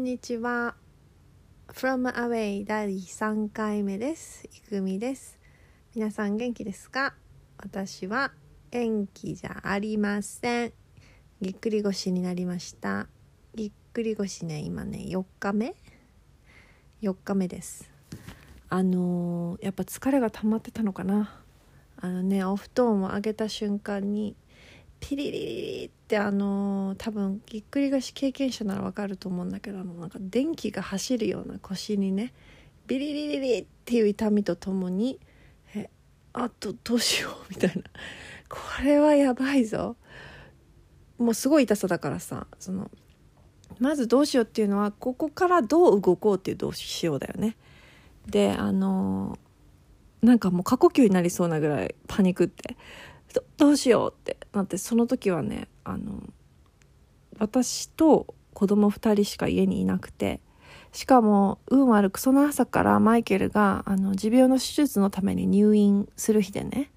んにちは。From Away 第3回目です。いくみです。皆さん元気ですか？私は元気じゃありません。ぎっくり腰になりました。ぎっくり腰ね今ね4日目？4日目です。あのーやっぱ疲れが溜まってたのかな。あのねお布団を上げた瞬間にピリリリってあのー多分ぎっくり腰経験者ならわかると思うんだけどあのなんか電気が走るような腰にねビリリリリっていう痛みとともにえあとどうしようみたいな。これはやばいぞ。もうすごい痛さだからさそのまずどうしようっていうのはここからどう動こうっていうどうしようだよね。であのーなんかもう過呼吸になりそうなぐらいパニックって。どどうしようってなってその時はねあの私と子供2人しか家にいなくてしかも運悪くその朝からマイケルがあの持病の手術のために入院する日でね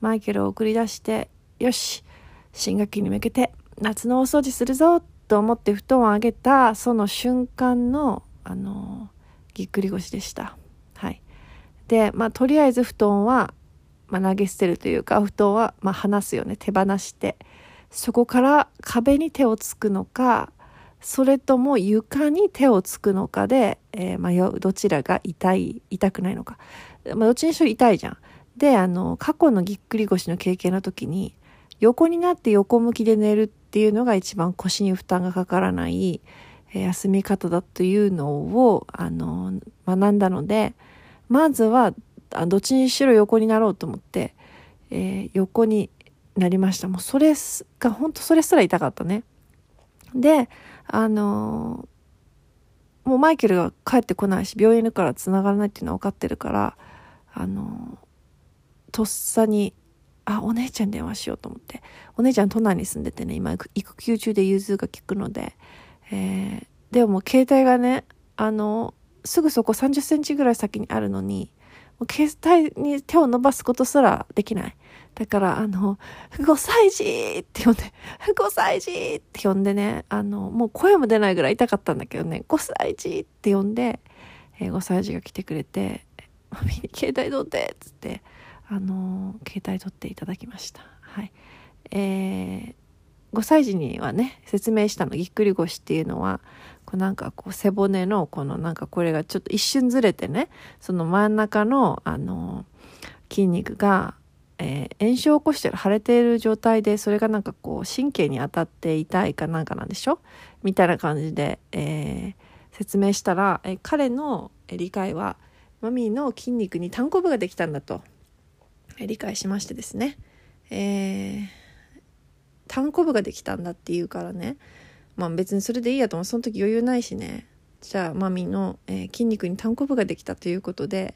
マイケルを送り出してよし新学期に向けて夏の大掃除するぞと思って布団を上げたその瞬間のあのぎっくり腰でした。はい。でまあとりあえず布団はまあ、投げ捨てるというか布団はまあ離すよね。手放して。そこから壁に手をつくのかそれとも床に手をつくのかで、えー迷うどちらが痛い痛くないのか、まあ、どっちにしろ痛いじゃん。であの過去のぎっくり腰の経験の時に横になって横向きで寝るっていうのが一番腰に負担がかからない、えー休み方だというのをあの学んだのでまずはあどっちにしろ横になろうと思って、えー横になりました。もうそれすが本当それすら痛かったね。であのーもうマイケルが帰ってこないし病院にから繋がらないっていうのは分かってるからあのーとっさにあお姉ちゃん電話しようと思って。お姉ちゃん都内に住んでてね今育休中で融通が利くので、えーでももう携帯がねあのすぐそこ30センチぐらい先にあるのにう携帯に手を伸ばすことすらできない。だから、あの、5歳児って呼んで、5歳児って呼んでね、あの、もう声も出ないぐらい痛かったんだけどね、5歳児って呼んで、えー5歳児が来てくれて、マミに携帯取ってっつって、あの携帯取っていただきました。はい。えー5歳児にはね説明したのぎっくり腰っていうのはこうなんかこう背骨のこのなんかこれがちょっと一瞬ずれてねその真ん中のあの筋肉が、えー炎症を起こしてる腫れている状態でそれがなんかこう神経に当たって痛いかなんかなんでしょ？みたいな感じで、えー説明したら、えー彼の理解はマミーの筋肉に単行部ができたんだと、理解しましてですね、えー単行部ができたんだっていうからね。まあ別にそれでいいやと思う。その時余裕ないしね。じゃあマミの、えー筋肉に単行部ができたということで、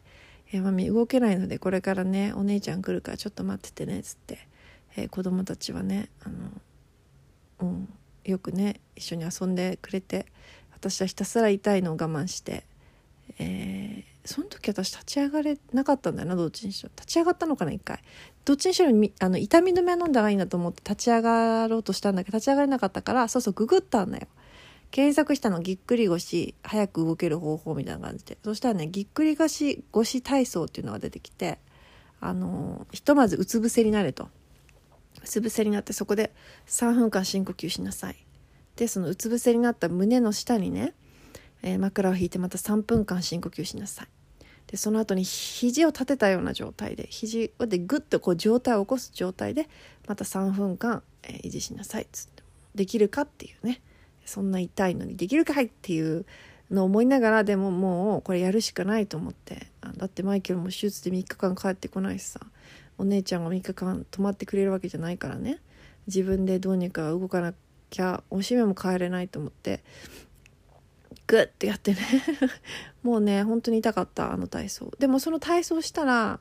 えーマミ動けないのでこれからねお姉ちゃん来るからちょっと待っててねっつって、えー子供たちはねあの、うん、よくね一緒に遊んでくれて私はひたすら痛いのを我慢して、えその時私立ち上がれなかったんだよなどっちにしろ。立ち上がったのかな一回。どっちにしろみあの痛み止め飲んだ方がいいんだと思って立ち上がろうとしたんだけど立ち上がれなかったからそうそうググったんだよ。検索したのぎっくり腰早く動ける方法みたいな感じで。そしたらねぎっくり腰腰体操っていうのが出てきてあのひとまずうつ伏せになれと。うつ伏せになってそこで3分間深呼吸しなさい。でそのうつ伏せになった胸の下にね、えー枕を引いてまた3分間深呼吸しなさい。でその後に肘を立てたような状態で肘でグッとこう状態を起こす状態でまた3分間、えー維持しなさい。つってできるかっていうね。そんな痛いのにできるかいっていうのを思いながらでももうこれやるしかないと思って。だってマイケルも手術で3日間帰ってこないしさ。お姉ちゃんが3日間泊まってくれるわけじゃないからね。自分でどうにか動かなきゃおしめも帰れないと思って。グッてやってね。もうね本当に痛かったあの体操。でもその体操したら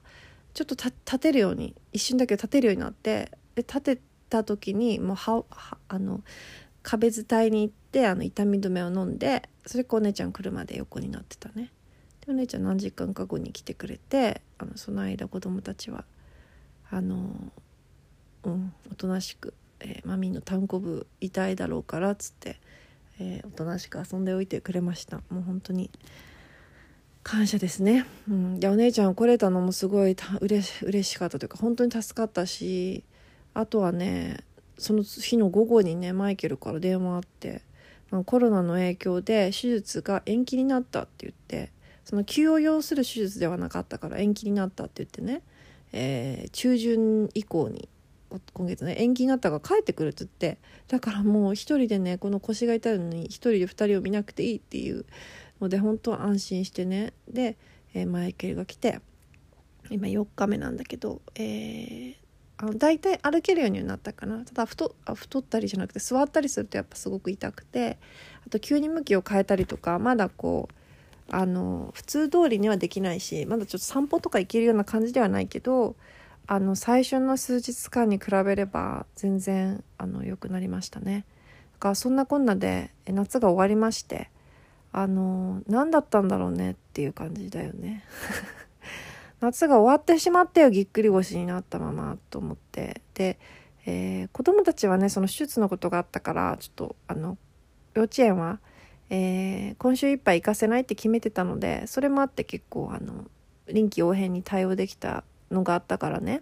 ちょっと立てるように一瞬だけ立てるようになってで立てた時にもうははあの壁伝いに行ってあの痛み止めを飲んでそれからお姉ちゃん車で横になってたね。でお姉ちゃん何時間か後に来てくれてあのその間子供たちはあのうんおとなしく、えーマミーの単行部痛いだろうからっつって、えー、おとなしく遊んでおいてくれました。もう本当に感謝ですね、うん、でお姉ちゃん来れたのもすごいうれ嬉しかったというか本当に助かったしあとはねその日の午後にねマイケルから電話あってコロナの影響で手術が延期になったって言ってその急を要する手術ではなかったから延期になったって言ってね、えー、中旬以降に今月ね延期になったが帰ってくるって言って。だからもう一人でねこの腰が痛いのに一人で二人を見なくていいっていうので本当は安心してね。で、えー、マイケルが来て。今4日目なんだけど、えー、あの大体歩けるようになったかな。ただ太太ったりじゃなくて座ったりするとやっぱすごく痛くて。あと急に向きを変えたりとかまだこうあの普通通りにはできないしまだちょっと散歩とか行けるような感じではないけどあの最初の数日間に比べれば全然あの良くなりましたね。だからそんなこんなで夏が終わりましてあの何だったんだろうねっていう感じだよね。夏が終わってしまったよぎっくり腰になったままと思ってで、えー、子供たちはねその手術のことがあったからちょっとあの幼稚園は、えー、今週いっぱい行かせないって決めてたのでそれもあって結構あの臨機応変に対応できたのがあったからね。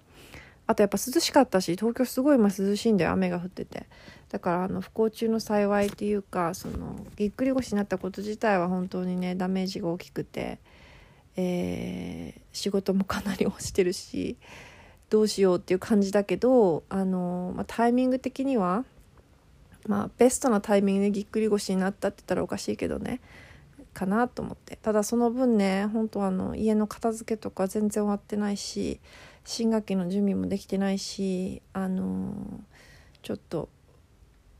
あとやっぱ涼しかったし東京すごい今涼しいんだよ。雨が降ってて。だからあの不幸中の幸いっていうかそのぎっくり腰になったこと自体は本当にねダメージが大きくて、えー、仕事もかなり落ちてるしどうしようっていう感じだけどあの、まあ、タイミング的には、まあ、ベストなタイミングでぎっくり腰になったって言ったらおかしいけどね。かなと思って。ただその分ね本当あの家の片付けとか全然終わってないし新学期の準備もできてないしあのちょっと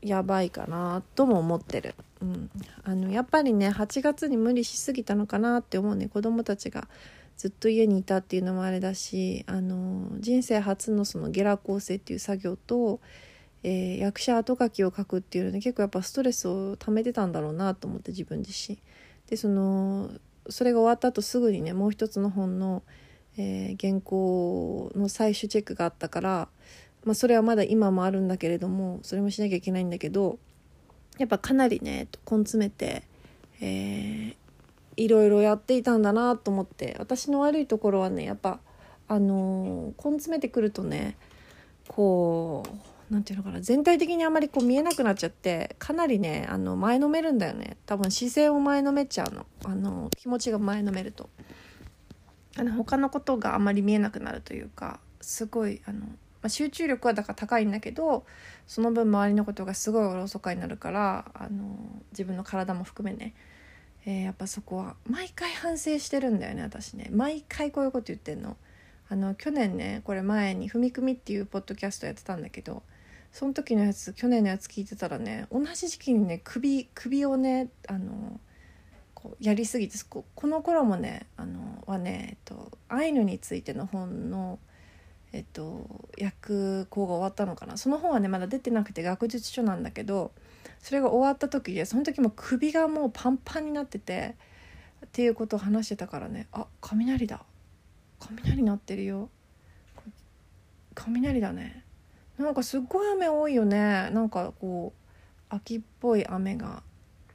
やばいかなとも思ってる、うん、あのやっぱりね8月に無理しすぎたのかなって思うね。子供たちがずっと家にいたっていうのもあれだしあの人生初のそのゲラ構成っていう作業と、えー、役者後書きを書くっていうので結構やっぱストレスを溜めてたんだろうなと思って自分自身。でそのそれが終わった後すぐにねもう一つの本の、えー、原稿の最終チェックがあったから、まあ、それはまだ今もあるんだけれどもそれもしなきゃいけないんだけどやっぱかなりね根詰めて、えー、いろいろやっていたんだなと思って私の悪いところはねやっぱあのー、根詰めてくるとねこう何て言うのかな全体的にあまりこう見えなくなっちゃってかなりねあの前のめるんだよね。多分姿勢を前のめっちゃうの。あの気持ちが前のめると。あの他のことがあまり見えなくなるというかすごいあの、まあ、集中力はだから高いんだけどその分周りのことがすごいおろそかになるからあの自分の体も含めね。えー、やっぱそこは毎回反省してるんだよね私ね。毎回こういうこと言ってんの。あの去年ねこれ前に「ふみくみ」っていうポッドキャストやってたんだけどその時のやつ去年のやつ聞いてたらね同じ時期にね首首をねあのこうやりすぎてここの頃もねあのはね、えっと、アイヌについての本の、えっと、訳校が終わったのかな。その本はねまだ出てなくて学術書なんだけどそれが終わった時でその時も首がもうパンパンになっててっていうことを話してたからねあ雷だ。雷鳴ってるよ。雷だね。なんかすっごい雨多いよね。なんかこう秋っぽい雨が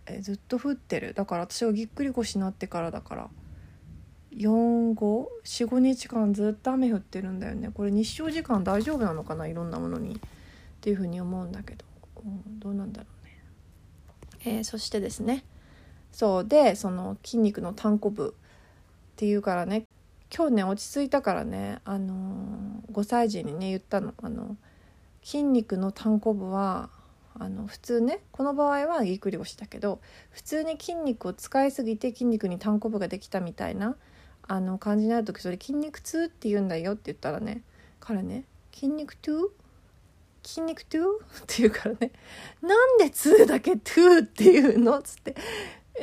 えずっと降ってる。だから私がぎっくり腰になってからだから。4545日間ずっと雨降ってるんだよね。これ日照時間大丈夫なのかな？いろんなものに。っていうふうに思うんだけど、うん、どうなんだろうね、えー、そしてですね。そう。でその筋肉の単行部。っていうからね。今日ね落ち着いたからね。あのー、5歳児にね言ったの。あの筋肉の単行部はあの普通ねこの場合はぎっくり腰だけど普通に筋肉を使いすぎて筋肉に単行部ができたみたいなあの感じになる時それ筋肉痛って言うんだよって言ったらね彼ね筋肉痛？筋肉トゥって言うからねなんで2だけトゥっていうの？っつって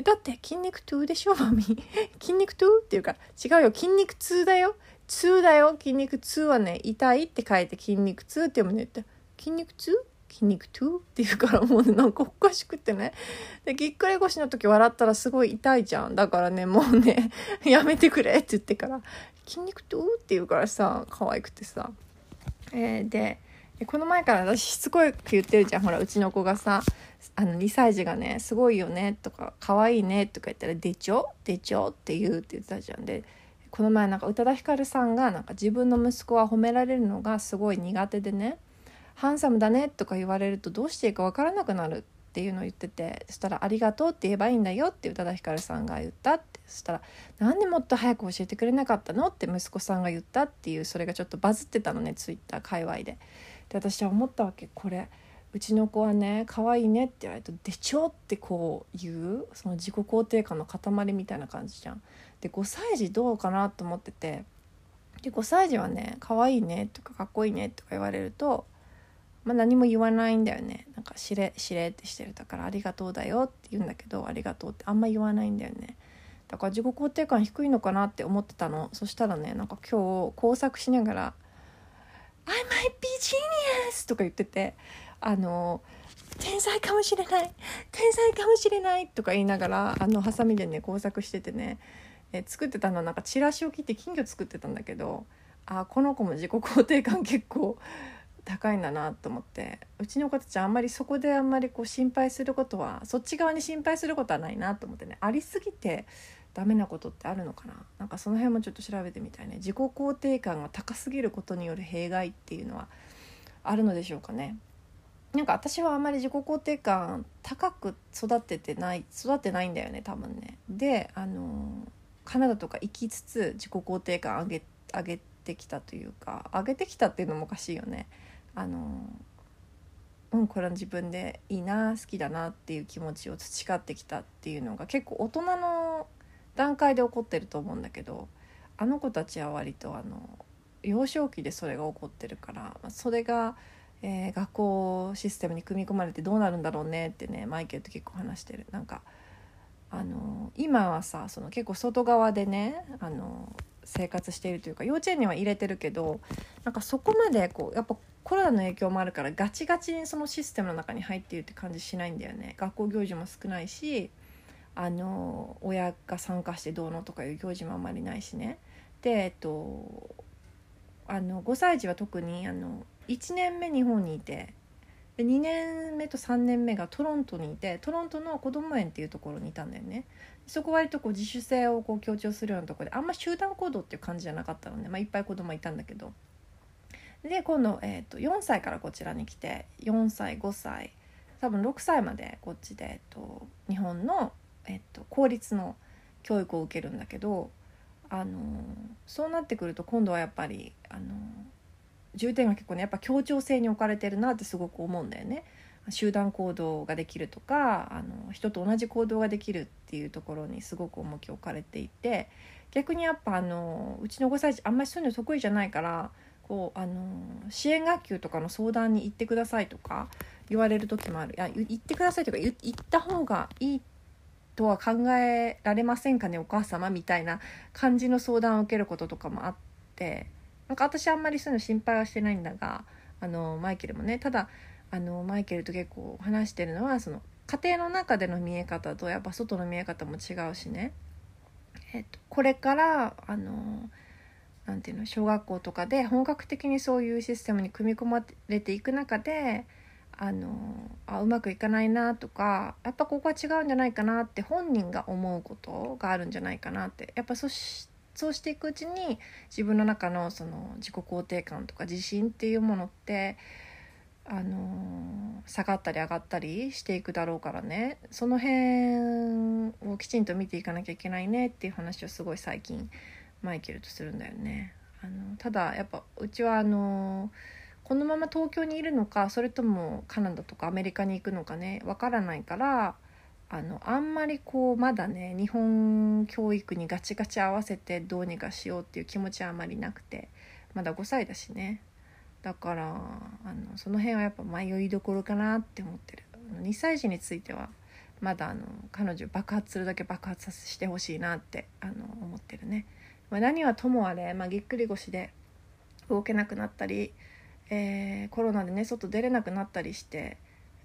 だって筋肉トゥでしょマミ？筋肉トゥっていうか違うよ筋肉痛だよ。痛だよ。筋肉痛はね痛いって書いて筋肉痛って読むねって。筋肉痛？筋肉痛って言うからもうねなんかおかしくてね。でぎっくり腰の時笑ったらすごい痛いじゃん。だからねもうね やめてくれって言ってから。筋肉痛って言うからさ可愛くてさ。えー、でこの前から私しつこく言ってるじゃん。ほらうちの子がさあの2歳児がね「すごいよね」とか「かわいいね」とか言ったら「でちょ？でちょ」って言うって言ってたじゃん。でこの前なんか宇多田ヒカルさんがなんか自分の息子は褒められるのがすごい苦手でね「ハンサムだね」とか言われるとどうしていいか分からなくなるっていうのを言っててそしたら「ありがとう」って言えばいいんだよって宇多田ヒカルさんが言ったってそしたら「なんでもっと早く教えてくれなかったの?」って息子さんが言ったっていうそれがちょっとバズってたのねツイッター界隈で。で私は思ったわけこれうちの子はね可愛いねって言われると「でちょ」ってこう言うその自己肯定感の塊みたいな感じじゃん。で5歳児どうかなと思っててで5歳児はね「可愛いね」とか「かっこいいね」とか言われると、まあ、何も言わないんだよねなんかしれしれってしてるだから「ありがとうだよ」って言うんだけど「ありがとう」ってあんま言わないんだよね。だから自己肯定感低いのかなって思ってたのそしたらねなんか今日工作しながら「I might be genius!」とか言っててあの天才かもしれない。天才かもしれないとか言いながらあのハサミでね工作しててね。え作ってたのはなんかチラシを切って金魚作ってたんだけどあこの子も自己肯定感結構 高いんだなと思って。うちの子たちあんまりそこであんまりこう心配することはそっち側に心配することはないなと思ってね。ありすぎてダメなことってあるのかな。なんかその辺もちょっと調べてみたいね。自己肯定感が高すぎることによる弊害っていうのはあるのでしょうかね。なんか私はあまり自己肯定感高く育ててない育ってないんだよね多分ね。であのカナダとか行きつつ自己肯定感上げ上げてきたというか上げてきたっていうのもおかしいよね。あのうんこれは自分でいいな好きだなっていう気持ちを培ってきたっていうのが結構大人の段階で起こってると思うんだけどあの子たちは割とあの幼少期でそれが起こってるからそれがえー、学校システムに組み込まれてどうなるんだろうねってねマイケルと結構話してる。なんかあの今はさその結構外側でねあの生活しているというか幼稚園には入れてるけどなんかそこまでこうやっぱコロナの影響もあるからガチガチにそのシステムの中に入っているって感じしないんだよね。学校行事も少ないしあの親が参加してどうのとかいう行事もあんまりないしね。でえっとあの5歳児は特にあの1年目日本にいてで2年目と3年目がトロントにいてトロントの子ども園っていうところにいたんだよね。そこ割とこう自主性をこう強調するようなとこであんま集団行動っていう感じじゃなかったので、まあ、いっぱい子供いたんだけど。で今度、えーと、4歳からこちらに来て4歳5歳多分6歳までこっちで、えーと、日本の、えーと公立の教育を受けるんだけどあのそうなってくると今度はやっぱりあの重点が結構ねやっぱ協調性に置かれてるなってすごく思うんだよね。集団行動ができるとかあの人と同じ行動ができるっていうところにすごく重きを置かれていて逆にやっぱあのうちの5歳児あんまりそういうの得意じゃないからこうあの支援学級とかの相談に行ってくださいとか言われる時もあるいや行ってくださいとか言った方がいいとは考えられませんかねお母様みたいな感じの相談を受けることとかもあってなんか私あんまりそういうの心配はしてないんだがあのマイケルもねただあのマイケルと結構話してるのはその家庭の中での見え方とやっぱ外の見え方も違うしね、えっと、これからあのなんていうの小学校とかで本格的にそういうシステムに組み込まれていく中であのあうまくいかないなとかやっぱここは違うんじゃないかなって本人が思うことがあるんじゃないかなって。やっぱそしそうしていくうちに自分の中のその自己肯定感とか自信っていうものってあの下がったり上がったりしていくだろうからねその辺をきちんと見ていかなきゃいけないねっていう話をすごい最近マイケルとするんだよね。あのただやっぱうちはあのこのまま東京にいるのかそれともカナダとかアメリカに行くのかねわからないからあのあんまりこうまだね日本教育にガチガチ合わせてどうにかしようっていう気持ちはあまりなくてまだ5歳だしね。だからあのその辺はやっぱ迷いどころかなって思ってる。2歳児についてはまだあの彼女爆発するだけ爆発させてほしいなってあの思ってるね、まあ、何はともあれ、まあ、ぎっくり腰で動けなくなったりえー、コロナでね外出れなくなったりして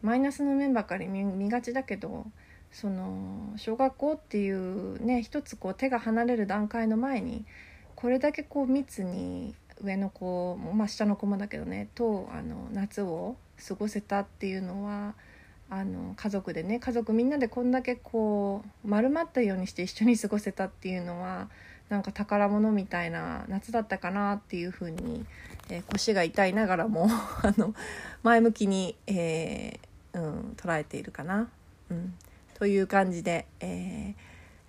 マイナスの面ばかり見がちだけどその小学校っていうね一つこう手が離れる段階の前にこれだけこう密に上の子も、まあ、下の子もだけどねとあの夏を過ごせたっていうのはあの家族でね家族みんなでこんだけこう丸まったようにして一緒に過ごせたっていうのはなんか宝物みたいな夏だったかなっていうふうに、えー、腰が痛いながらも あの前向きに、えー、うん、捉えているかな。うん、という感じで、え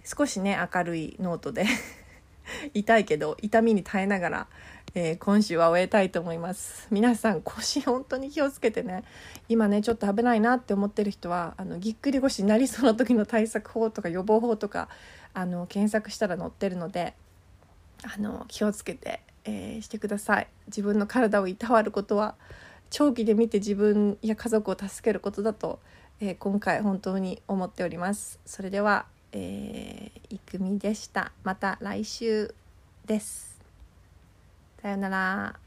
ー、少しね明るいノートで 痛いけど痛みに耐えながら、えー、今週は終えたいと思います。皆さん腰本当に気をつけてね。今ねちょっと危ないなって思ってる人はあのぎっくり腰になりそうな時の対策法とか予防法とかあの検索したら載ってるのであの気をつけて、えー、してください。自分の体をいたわることは長期で見て自分や家族を助けることだと、えー、今回本当に思っております。それではえー、いくみでした。また来週です。さようなら。